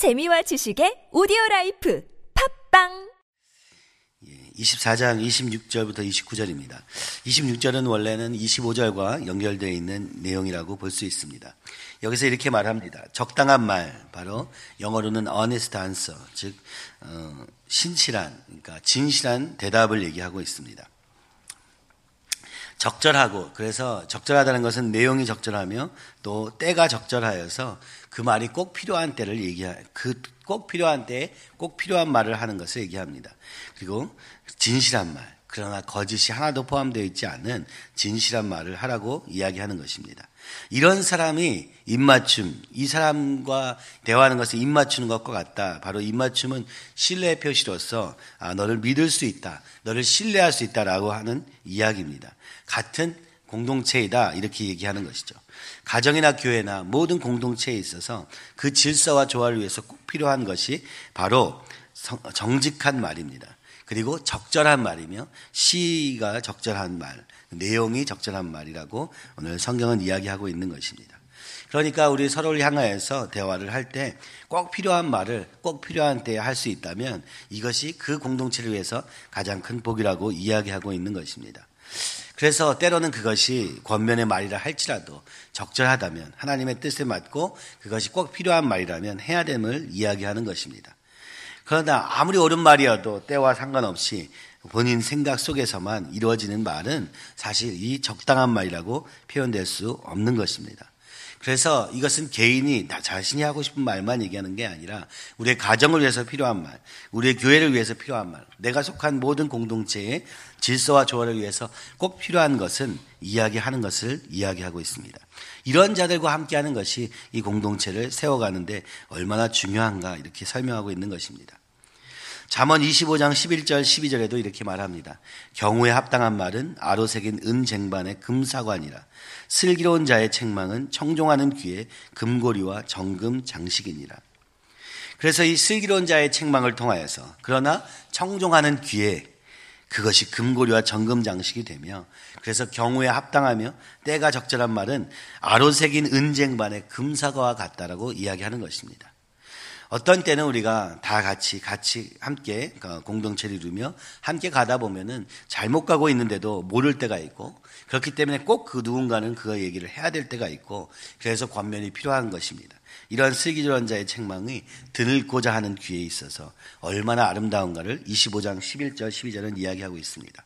재미와 지식의 오디오 라이프 팟빵 24장 26절부터 29절입니다. 26절은 원래는 25절과 연결되어 있는 내용이라고 볼 수 있습니다. 여기서 이렇게 말합니다. 적당한 말, 바로 영어로는 honest answer, 즉 어, 신실한, 그러니까 진실한 대답을 얘기하고 있습니다. 적절하고 그래서 적절하다는 것은 내용이 적절하며 또 때가 적절하여서 그 말이 꼭 필요한 때를 얘기하 그 꼭 필요한 때에 꼭 필요한 말을 하는 것을 얘기합니다. 그리고 진실한 말 그러나 거짓이 하나도 포함되어 있지 않은 진실한 말을 하라고 이야기하는 것입니다. 이런 사람이 입맞춤, 이 사람과 대화하는 것에 입맞추는 것과 같다. 바로 입맞춤은 신뢰의 표시로서 아, 너를 믿을 수 있다. 너를 신뢰할 수 있다라고 하는 이야기입니다. 같은 공동체이다. 이렇게 얘기하는 것이죠. 가정이나 교회나 모든 공동체에 있어서 그 질서와 조화를 위해서 꼭 필요한 것이 바로 정직한 말입니다. 그리고 적절한 말이며 시가 적절한 말, 내용이 적절한 말이라고 오늘 성경은 이야기하고 있는 것입니다. 그러니까 우리 서로를 향하여서 대화를 할 때 꼭 필요한 말을 꼭 필요한 때에 할 수 있다면 이것이 그 공동체를 위해서 가장 큰 복이라고 이야기하고 있는 것입니다. 그래서 때로는 그것이 권면의 말이라 할지라도 적절하다면 하나님의 뜻에 맞고 그것이 꼭 필요한 말이라면 해야 됨을 이야기하는 것입니다. 그러나 아무리 옳은 말이어도 때와 상관없이 본인 생각 속에서만 이루어지는 말은 사실 이 적당한 말이라고 표현될 수 없는 것입니다. 그래서 이것은 개인이 나 자신이 하고 싶은 말만 얘기하는 게 아니라 우리의 가정을 위해서 필요한 말, 우리의 교회를 위해서 필요한 말, 내가 속한 모든 공동체의 질서와 조화를 위해서 꼭 필요한 것은 이야기하는 것을 이야기하고 있습니다. 이런 자들과 함께하는 것이 이 공동체를 세워가는데 얼마나 중요한가 이렇게 설명하고 있는 것입니다. 잠언 25장 11절 12절에도 이렇게 말합니다. 경우에 합당한 말은 아로 새긴 은쟁반의 금사관이라 슬기로운 자의 책망은 청종하는 귀에 금고리와 정금 장식이니라. 그래서 이 슬기로운 자의 책망을 통하여서 그러나 청종하는 귀에 그것이 금고리와 정금 장식이 되며 그래서 경우에 합당하며 때가 적절한 말은 아로 새긴 은쟁반의 금사과와 같다라고 이야기하는 것입니다. 어떤 때는 우리가 다 같이 같이 함께 그 공동체를 이루며 함께 가다 보면은 잘못 가고 있는데도 모를 때가 있고 그렇기 때문에 꼭 그 누군가는 그거 얘기를 해야 될 때가 있고 그래서 권면이 필요한 것입니다. 이러한 슬기조한 자의 책망이 드늘고자 하는 귀에 있어서 얼마나 아름다운가를 25장 11절 12절은 이야기하고 있습니다.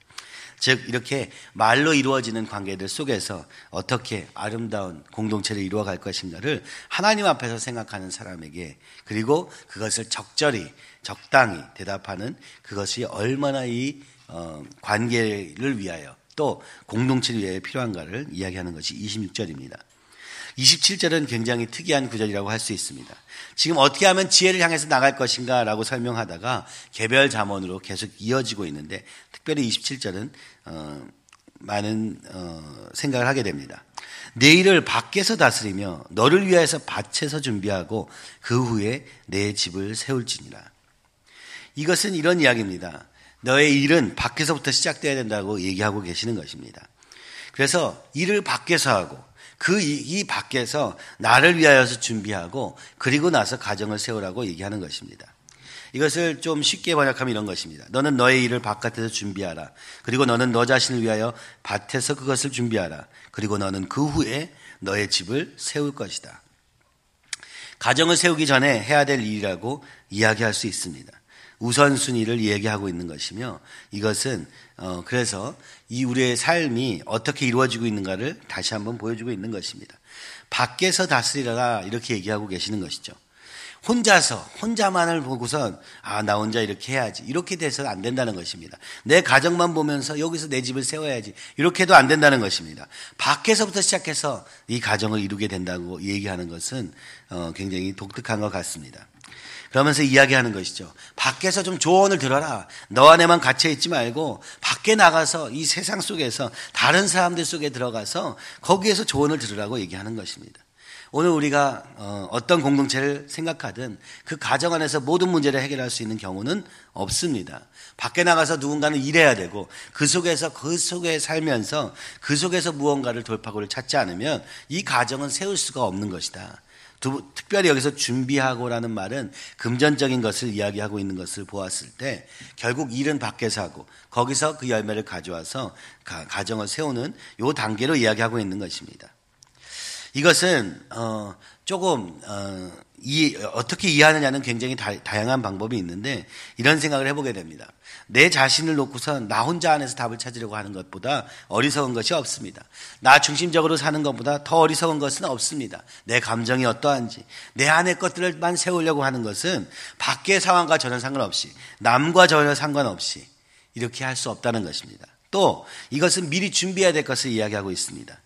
즉 이렇게 말로 이루어지는 관계들 속에서 어떻게 아름다운 공동체를 이루어갈 것인가를 하나님 앞에서 생각하는 사람에게 그리고 그것을 적절히 적당히 대답하는 그것이 얼마나 이 어, 관계를 위하여 또 공동체를 위하여 필요한가를 이야기하는 것이 26절입니다. 27절은 굉장히 특이한 구절이라고 할 수 있습니다. 지금 어떻게 하면 지혜를 향해서 나갈 것인가 라고 설명하다가 개별 잠언으로 계속 이어지고 있는데 특별히 27절은 어, 많은 어, 생각을 하게 됩니다. 내 일을 밖에서 다스리며 너를 위하여서 밭에서 준비하고 그 후에 내 집을 세울지니라. 이것은 이런 이야기입니다. 너의 일은 밖에서부터 시작돼야 된다고 얘기하고 계시는 것입니다. 그래서 일을 밖에서 하고 그 이 밖에서 나를 위하여서 준비하고 그리고 나서 가정을 세우라고 얘기하는 것입니다. 이것을 좀 쉽게 번역하면 이런 것입니다. 너는 너의 일을 바깥에서 준비하라. 그리고 너는 너 자신을 위하여 밭에서 그것을 준비하라. 그리고 너는 그 후에 너의 집을 세울 것이다. 가정을 세우기 전에 해야 될 일이라고 이야기할 수 있습니다. 우선순위를 얘기하고 있는 것이며 이것은 어 그래서 이 우리의 삶이 어떻게 이루어지고 있는가를 다시 한번 보여주고 있는 것입니다. 밖에서 다스리라 이렇게 얘기하고 계시는 것이죠. 혼자서 혼자만을 보고선 아 나 혼자 이렇게 해야지 이렇게 돼서는 안 된다는 것입니다. 내 가정만 보면서 여기서 내 집을 세워야지 이렇게도 안 된다는 것입니다. 밖에서부터 시작해서 이 가정을 이루게 된다고 얘기하는 것은 어, 굉장히 독특한 것 같습니다. 그러면서 이야기하는 것이죠. 밖에서 좀 조언을 들어라. 너 안에만 갇혀 있지 말고 밖에 나가서 이 세상 속에서 다른 사람들 속에 들어가서 거기에서 조언을 들으라고 얘기하는 것입니다. 오늘 우리가 어, 어떤 공동체를 생각하든 그 가정 안에서 모든 문제를 해결할 수 있는 경우는 없습니다. 밖에 나가서 누군가는 일해야 되고 그 속에서 그 속에 살면서 그 속에서 무언가를 돌파구를 찾지 않으면 이 가정은 세울 수가 없는 것이다. 두, 특별히 여기서 준비하고라는 말은 금전적인 것을 이야기하고 있는 것을 보았을 때 결국 일은 밖에서 하고 거기서 그 열매를 가져와서 가, 정을 세우는 요 단계로 이야기하고 있는 것입니다. 이것은 어, 조금 어, 이, 어떻게 이해하느냐는 굉장히 다, 양한 방법이 있는데 이런 생각을 해보게 됩니다. 내 자신을 놓고서 나 혼자 안에서 답을 찾으려고 하는 것보다 어리석은 것이 없습니다. 나 중심적으로 사는 것보다 더 어리석은 것은 없습니다. 내 감정이 어떠한지 내 안의 것들만 세우려고 하는 것은 밖의 상황과 전혀 상관없이 남과 전혀 상관없이 이렇게 할 수 없다는 것입니다. 또 이것은 미리 준비해야 될 것을 이야기하고 있습니다.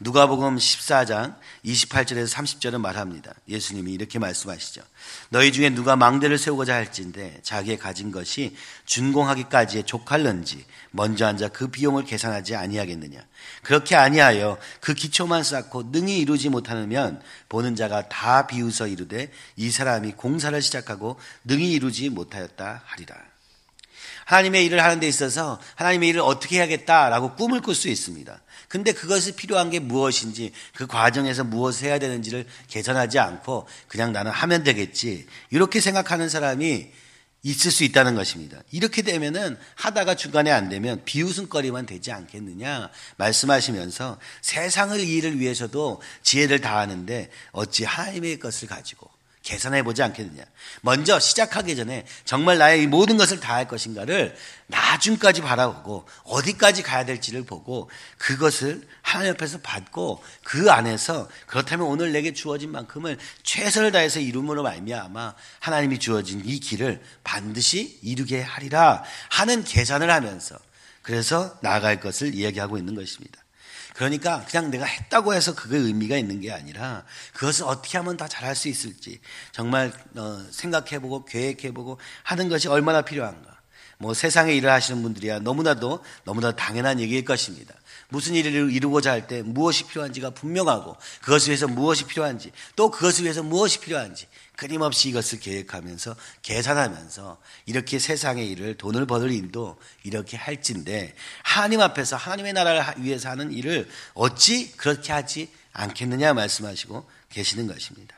누가복음 14장 28절에서 30절은 말합니다. 예수님이 이렇게 말씀하시죠. 너희 중에 누가 망대를 세우고자 할진데 자기의 가진 것이 준공하기까지에 족할런지 먼저 앉아 그 비용을 계산하지 아니하겠느냐. 그렇게 아니하여 그 기초만 쌓고 능히 이루지 못하면 보는 자가 다 비웃어 이르되 이 사람이 공사를 시작하고 능히 이루지 못하였다 하리라. 하나님의 일을 하는 데 있어서 하나님의 일을 어떻게 해야겠다라고 꿈을 꿀 수 있습니다. 근데 그것이 필요한 게 무엇인지 그 과정에서 무엇을 해야 되는지를 개선하지 않고 그냥 나는 하면 되겠지. 이렇게 생각하는 사람이 있을 수 있다는 것입니다. 이렇게 되면은 하다가 중간에 안 되면 비웃음거리만 되지 않겠느냐 말씀하시면서 세상을 일을 위해서도 지혜를 다하는데 어찌 하나님의 것을 가지고 계산해 보지 않겠느냐. 먼저 시작하기 전에 정말 나의 모든 것을 다 할 것인가를 나중까지 바라보고 어디까지 가야 될지를 보고 그것을 하나님 옆에서 받고 그 안에서 그렇다면 오늘 내게 주어진 만큼을 최선을 다해서 이룸으로 말미암아 하나님이 주어진 이 길을 반드시 이루게 하리라 하는 계산을 하면서 그래서 나아갈 것을 이야기하고 있는 것입니다. 그러니까 그냥 내가 했다고 해서 그게 의미가 있는 게 아니라 그것을 어떻게 하면 더 잘할 수 있을지 정말 어, 생각해보고 계획해보고 하는 것이 얼마나 필요한가. 뭐 세상에 일을 하시는 분들이야 너무나도 너무나 당연한 얘기일 것입니다. 무슨 일을 이루고자 할 때 무엇이 필요한지가 분명하고 그것을 위해서 무엇이 필요한지 또 그것을 위해서 무엇이 필요한지 끊임없이 이것을 계획하면서 계산하면서 이렇게 세상의 일을 돈을 버는 일도 이렇게 할진데 하나님 앞에서 하나님의 나라를 위해서 하는 일을 어찌 그렇게 하지 않겠느냐 말씀하시고 계시는 것입니다.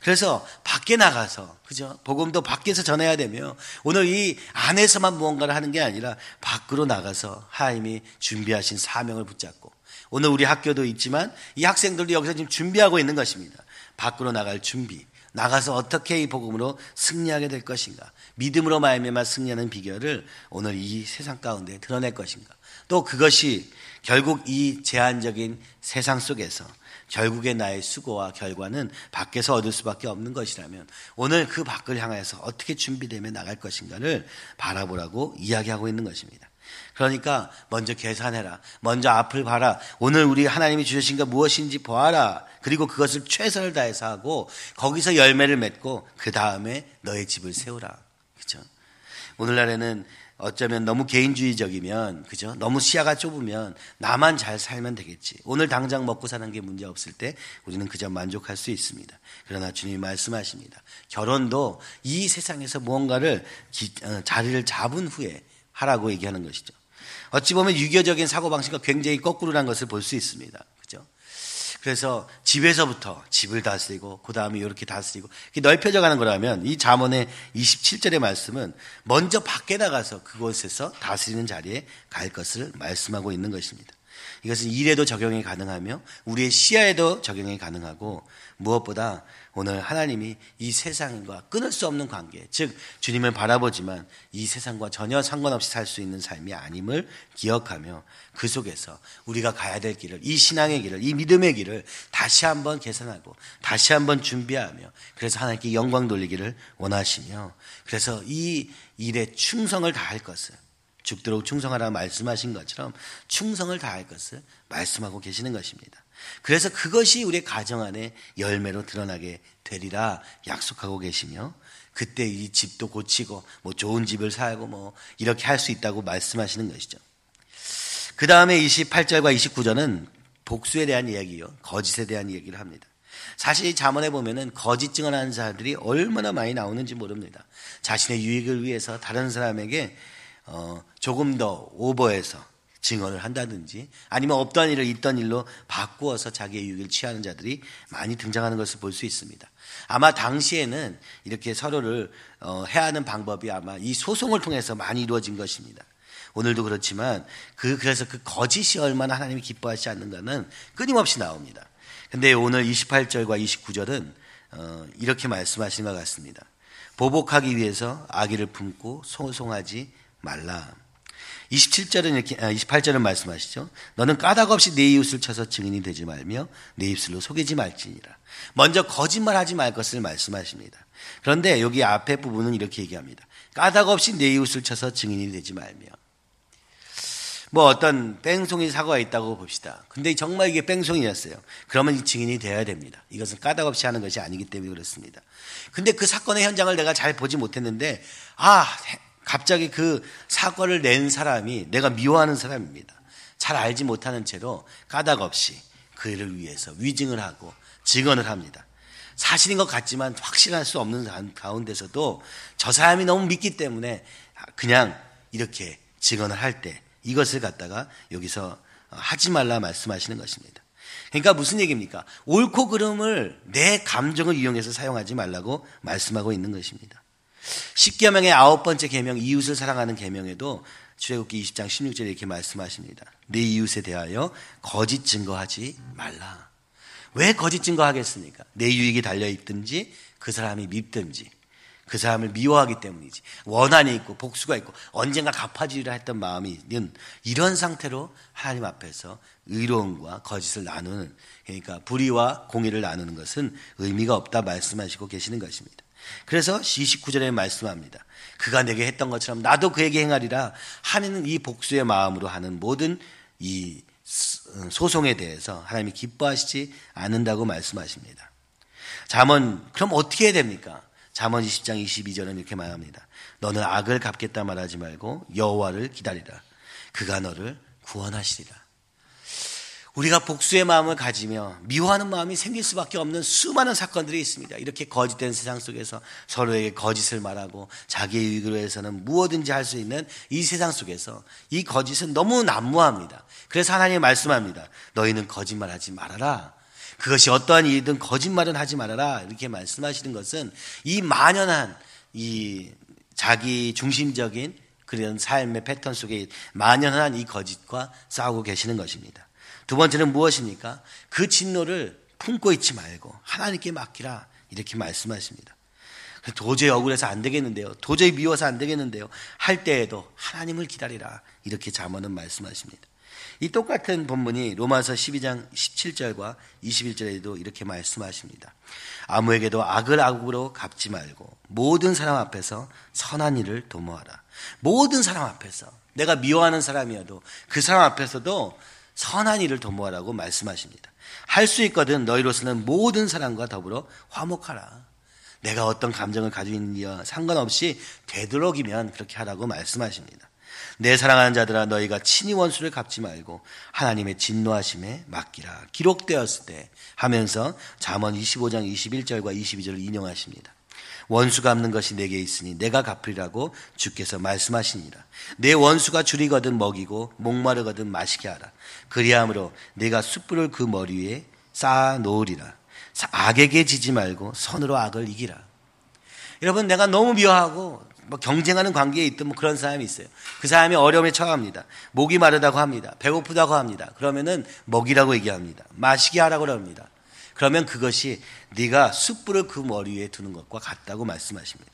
그래서 밖에 나가서 그죠? 복음도 밖에서 전해야 되며 오늘 이 안에서만 무언가를 하는 게 아니라 밖으로 나가서 하나님이 준비하신 사명을 붙잡고 오늘 우리 학교도 있지만 이 학생들도 여기서 지금 준비하고 있는 것입니다. 밖으로 나갈 준비. 나가서 어떻게 이 복음으로 승리하게 될 것인가? 믿음으로 말미암아 승리하는 비결을 오늘 이 세상 가운데 드러낼 것인가? 또 그것이 결국 이 제한적인 세상 속에서 결국에 나의 수고와 결과는 밖에서 얻을 수밖에 없는 것이라면 오늘 그 밖을 향해서 어떻게 준비되며 나갈 것인가를 바라보라고 이야기하고 있는 것입니다. 그러니까 먼저 계산해라. 먼저 앞을 봐라. 오늘 우리 하나님이 주신 것 무엇인지 보아라. 그리고 그것을 최선을 다해서 하고 거기서 열매를 맺고 그 다음에 너의 집을 세우라. 그죠? 오늘날에는 어쩌면 너무 개인주의적이면 그죠? 너무 시야가 좁으면 나만 잘 살면 되겠지. 오늘 당장 먹고 사는 게 문제 없을 때 우리는 그저 만족할 수 있습니다. 그러나 주님이 말씀하십니다. 결혼도 이 세상에서 무언가를 기, 어, 자리를 잡은 후에 하라고 얘기하는 것이죠. 어찌 보면 유교적인 사고방식과 굉장히 거꾸로란 것을 볼 수 있습니다. 그래서 집에서부터 집을 다스리고 그 다음에 이렇게 다스리고 넓혀져 가는 거라면 이 잠언의 27절의 말씀은 먼저 밖에 나가서 그곳에서 다스리는 자리에 갈 것을 말씀하고 있는 것입니다. 이것은 일에도 적용이 가능하며 우리의 시야에도 적용이 가능하고 무엇보다 오늘 하나님이 이 세상과 끊을 수 없는 관계, 즉 주님을 바라보지만 이 세상과 전혀 상관없이 살 수 있는 삶이 아님을 기억하며 그 속에서 우리가 가야 될 길을, 이 신앙의 길을, 이 믿음의 길을 다시 한번 계산하고 다시 한번 준비하며 그래서 하나님께 영광 돌리기를 원하시며 그래서 이 일에 충성을 다할 것을 죽도록 충성하라 말씀하신 것처럼 충성을 다할 것을 말씀하고 계시는 것입니다. 그래서 그것이 우리의 가정 안에 열매로 드러나게 되리라 약속하고 계시며 그때 이 집도 고치고 뭐 좋은 집을 살고 뭐 이렇게 할 수 있다고 말씀하시는 것이죠. 그 다음에 28절과 29절은 복수에 대한 이야기요. 거짓에 대한 이야기를 합니다. 사실 이 자문에 보면은 거짓 증언하는 자들이 얼마나 많이 나오는지 모릅니다. 자신의 유익을 위해서 다른 사람에게 어, 조금 더 오버해서 증언을 한다든지 아니면 없던 일을 있던 일로 바꾸어서 자기의 유익을 취하는 자들이 많이 등장하는 것을 볼 수 있습니다. 아마 당시에는 이렇게 서로를 어, 해하는 방법이 아마 이 소송을 통해서 많이 이루어진 것입니다. 오늘도 그렇지만 그 그래서 그 거짓이 얼마나 하나님이 기뻐하지 않는가는 끊임없이 나옵니다. 근데 오늘 28절과 29절은 어, 이렇게 말씀하시는 것 같습니다. 보복하기 위해서 아기를 품고 소송하지 말라. 27절은 이렇게, 28절은 아, 말씀하시죠. 너는 까닭 없이 내 이웃을 쳐서 증인이 되지 말며 내 입술로 속이지 말지니라. 먼저 거짓말 하지 말 것을 말씀하십니다. 그런데 여기 앞에 부분은 이렇게 얘기합니다. 까닭 없이 내 이웃을 쳐서 증인이 되지 말며. 뭐 어떤 뺑송이 사고가 있다고 봅시다. 근데 정말 이게 뺑송이였어요. 그러면 증인이 되어야 됩니다. 이것은 까닭 없이 하는 것이 아니기 때문에 그렇습니다. 근데 그 사건의 현장을 내가 잘 보지 못했는데, 아, 갑자기 그 사건을 낸 사람이 내가 미워하는 사람입니다. 잘 알지 못하는 채로 까닭 없이 그를 위해서 위증을 하고 증언을 합니다. 사실인 것 같지만 확실할 수 없는 가운데서도 저 사람이 너무 믿기 때문에 그냥 이렇게 증언을 할 때 이것을 갖다가 여기서 하지 말라 말씀하시는 것입니다. 그러니까 무슨 얘기입니까? 옳고 그름을 내 감정을 이용해서 사용하지 말라고 말씀하고 있는 것입니다. 십계명의 아홉 번째 계명 이웃을 사랑하는 계명에도 출애굽기 20장 16절에 이렇게 말씀하십니다. 내 이웃에 대하여 거짓 증거하지 말라. 왜 거짓 증거하겠습니까? 내 유익이 달려 있든지 그 사람이 밉든지 그 사람을 미워하기 때문이지. 원한이 있고 복수가 있고 언젠가 갚아주리라 했던 마음이 있는 이런 상태로 하나님 앞에서 의로움과 거짓을 나누는 그러니까 불의와 공의를 나누는 것은 의미가 없다 말씀하시고 계시는 것입니다. 그래서 29절에 말씀합니다. 그가 내게 했던 것처럼 나도 그에게 행하리라 하는 이 복수의 마음으로 하는 모든 이 소송에 대해서 하나님이 기뻐하시지 않는다고 말씀하십니다. 잠언 그럼 어떻게 해야 됩니까? 잠언 20장 22절은 이렇게 말합니다. 너는 악을 갚겠다 말하지 말고 여호와를 기다리라. 그가 너를 구원하시리라. 우리가 복수의 마음을 가지며 미워하는 마음이 생길 수밖에 없는 수많은 사건들이 있습니다. 이렇게 거짓된 세상 속에서 서로에게 거짓을 말하고 자기의 유익을 위해서는 무엇든지 할 수 있는 이 세상 속에서 이 거짓은 너무 난무합니다. 그래서 하나님이 말씀합니다. 너희는 거짓말하지 말아라. 그것이 어떠한 일이든 거짓말은 하지 말아라. 이렇게 말씀하시는 것은 이 만연한 이 자기 중심적인 그런 삶의 패턴 속에 만연한 이 거짓과 싸우고 계시는 것입니다. 두 번째는 무엇입니까? 그 진노를 품고 있지 말고 하나님께 맡기라 이렇게 말씀하십니다. 도저히 억울해서 안 되겠는데요. 도저히 미워서 안 되겠는데요. 할 때에도 하나님을 기다리라 이렇게 잠언은 말씀하십니다. 이 똑같은 본문이 로마서 12장 17절과 21절에도 이렇게 말씀하십니다. 아무에게도 악을 악으로 갚지 말고 모든 사람 앞에서 선한 일을 도모하라. 모든 사람 앞에서 내가 미워하는 사람이어도 그 사람 앞에서도 선한 일을 도모하라고 말씀하십니다. 할 수 있거든 너희로서는 모든 사람과 더불어 화목하라. 내가 어떤 감정을 가지고 있느냐 상관없이 되도록이면 그렇게 하라고 말씀하십니다. 내 사랑하는 자들아 너희가 친히 원수를 갚지 말고 하나님의 진노하심에 맡기라. 기록되었을 때 하면서 잠언 25장 21절과 22절을 인용하십니다. 원수 갚는 것이 내게 있으니 내가 갚으리라고 주께서 말씀하시니라. 내 원수가 줄이거든 먹이고 목마르거든 마시게 하라. 그리함으로 내가 숯불을 그 머리 위에 쌓아 놓으리라. 악에게 지지 말고 선으로 악을 이기라. 여러분 내가 너무 미워하고 뭐 경쟁하는 관계에 있던 뭐 그런 사람이 있어요. 그 사람이 어려움에 처합니다. 목이 마르다고 합니다. 배고프다고 합니다. 그러면은 먹이라고 얘기합니다. 마시게 하라고 그럽니다. 그러면 그것이 네가 숯불을 그 머리 위에 두는 것과 같다고 말씀하십니다.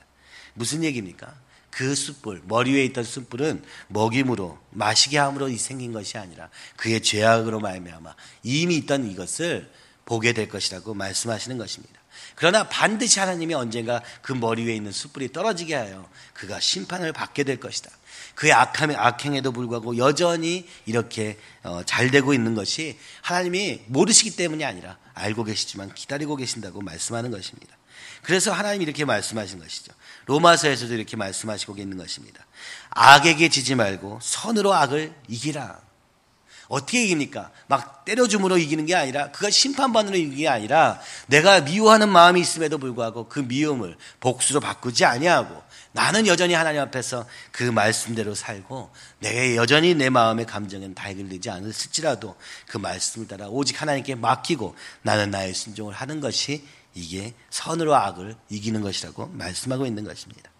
무슨 얘기입니까? 그 숯불, 머리 위에 있던 숯불은 먹임으로 마시게 함으로 생긴 것이 아니라 그의 죄악으로 말미암아 이미 있던 이것을 보게 될 것이라고 말씀하시는 것입니다. 그러나 반드시 하나님이 언젠가 그 머리 위에 있는 숯불이 떨어지게 하여 그가 심판을 받게 될 것이다. 그의 악함에, 악행에도 불구하고 여전히 이렇게 어, 잘 되고 있는 것이 하나님이 모르시기 때문이 아니라 알고 계시지만 기다리고 계신다고 말씀하는 것입니다. 그래서 하나님이 이렇게 말씀하신 것이죠. 로마서에서도 이렇게 말씀하시고 있는 것입니다. 악에게 지지 말고 선으로 악을 이기라. 어떻게 이깁니까? 막 때려줌으로 이기는 게 아니라 그가 심판반으로 이기는 게 아니라 내가 미워하는 마음이 있음에도 불구하고 그 미움을 복수로 바꾸지 아니하고 나는 여전히 하나님 앞에서 그 말씀대로 살고 내가 여전히 내 마음의 감정은 다 해결되지 않을지라도 그 말씀을 따라 오직 하나님께 맡기고 나는 나의 순종을 하는 것이 이게 선으로 악을 이기는 것이라고 말씀하고 있는 것입니다.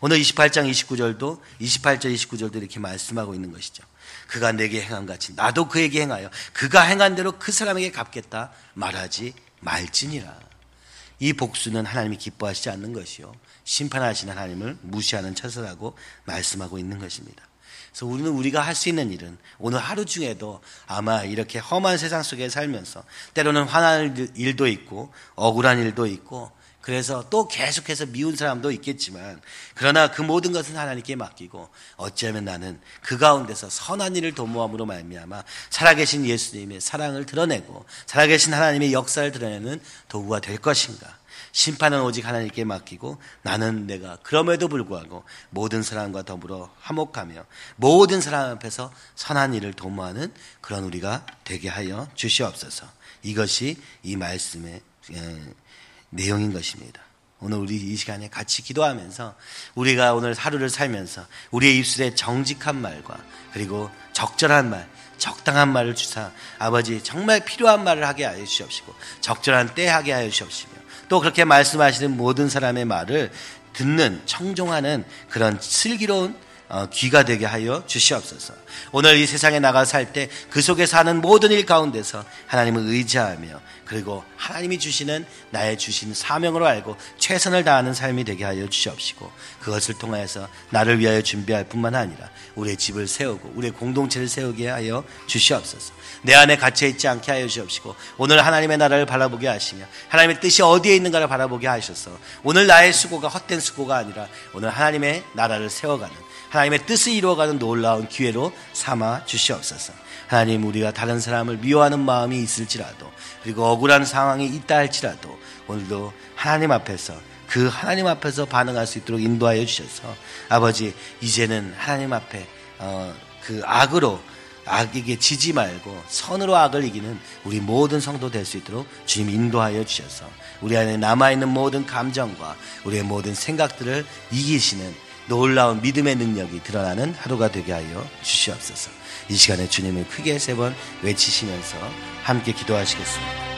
오늘 28장 29절도 28절 29절도 이렇게 말씀하고 있는 것이죠. 그가 내게 행한 같이 나도 그에게 행하여 그가 행한 대로 그 사람에게 갚겠다 말하지 말지니라. 이 복수는 하나님이 기뻐하시지 않는 것이요. 심판하시는 하나님을 무시하는 처사라고 말씀하고 있는 것입니다. 그래서 우리는 우리가 할 수 있는 일은 오늘 하루 중에도 아마 이렇게 험한 세상 속에 살면서 때로는 화날 일도 있고 억울한 일도 있고 그래서 또 계속해서 미운 사람도 있겠지만 그러나 그 모든 것은 하나님께 맡기고 어찌하면 나는 그 가운데서 선한 일을 도모함으로 말미암아 살아계신 예수님의 사랑을 드러내고 살아계신 하나님의 역사를 드러내는 도구가 될 것인가 심판은 오직 하나님께 맡기고 나는 내가 그럼에도 불구하고 모든 사람과 더불어 화목하며 모든 사람 앞에서 선한 일을 도모하는 그런 우리가 되게 하여 주시옵소서. 이것이 이 말씀의 내용인 것입니다. 오늘 우리 이 시간에 같이 기도하면서 우리가 오늘 하루를 살면서 우리의 입술에 정직한 말과 그리고 적절한 말, 적당한 말을 주사 아버지 정말 필요한 말을 하게 하여 주시옵시고 적절한 때 하게 하여 주시옵시며 또 그렇게 말씀하시는 모든 사람의 말을 듣는 청종하는 그런 슬기로운 어, 귀가 되게 하여 주시옵소서. 오늘 이 세상에 나가 살 때 그 속에 사는 모든 일 가운데서 하나님을 의지하며 그리고 하나님이 주시는 나의 주신 사명으로 알고 최선을 다하는 삶이 되게 하여 주시옵시고 그것을 통하여서 나를 위하여 준비할 뿐만 아니라 우리의 집을 세우고 우리의 공동체를 세우게 하여 주시옵소서. 내 안에 갇혀 있지 않게 하여 주시옵시고 오늘 하나님의 나라를 바라보게 하시며 하나님의 뜻이 어디에 있는가를 바라보게 하셔서 오늘 나의 수고가 헛된 수고가 아니라 오늘 하나님의 나라를 세워가는 하나님의 뜻을 이루어가는 놀라운 기회로 삼아 주시옵소서. 하나님 우리가 다른 사람을 미워하는 마음이 있을지라도 그리고 억울한 상황이 있다 할지라도 오늘도 하나님 앞에서 그 하나님 앞에서 반응할 수 있도록 인도하여 주셔서 아버지 이제는 하나님 앞에 어, 그 악으로 악에게 지지 말고 선으로 악을 이기는 우리 모든 성도 될 수 있도록 주님 인도하여 주셔서 우리 안에 남아있는 모든 감정과 우리의 모든 생각들을 이기시는 놀라운 믿음의 능력이 드러나는 하루가 되게 하여 주시옵소서. 이 시간에 주님을 크게 세 번 외치시면서 함께 기도하시겠습니다.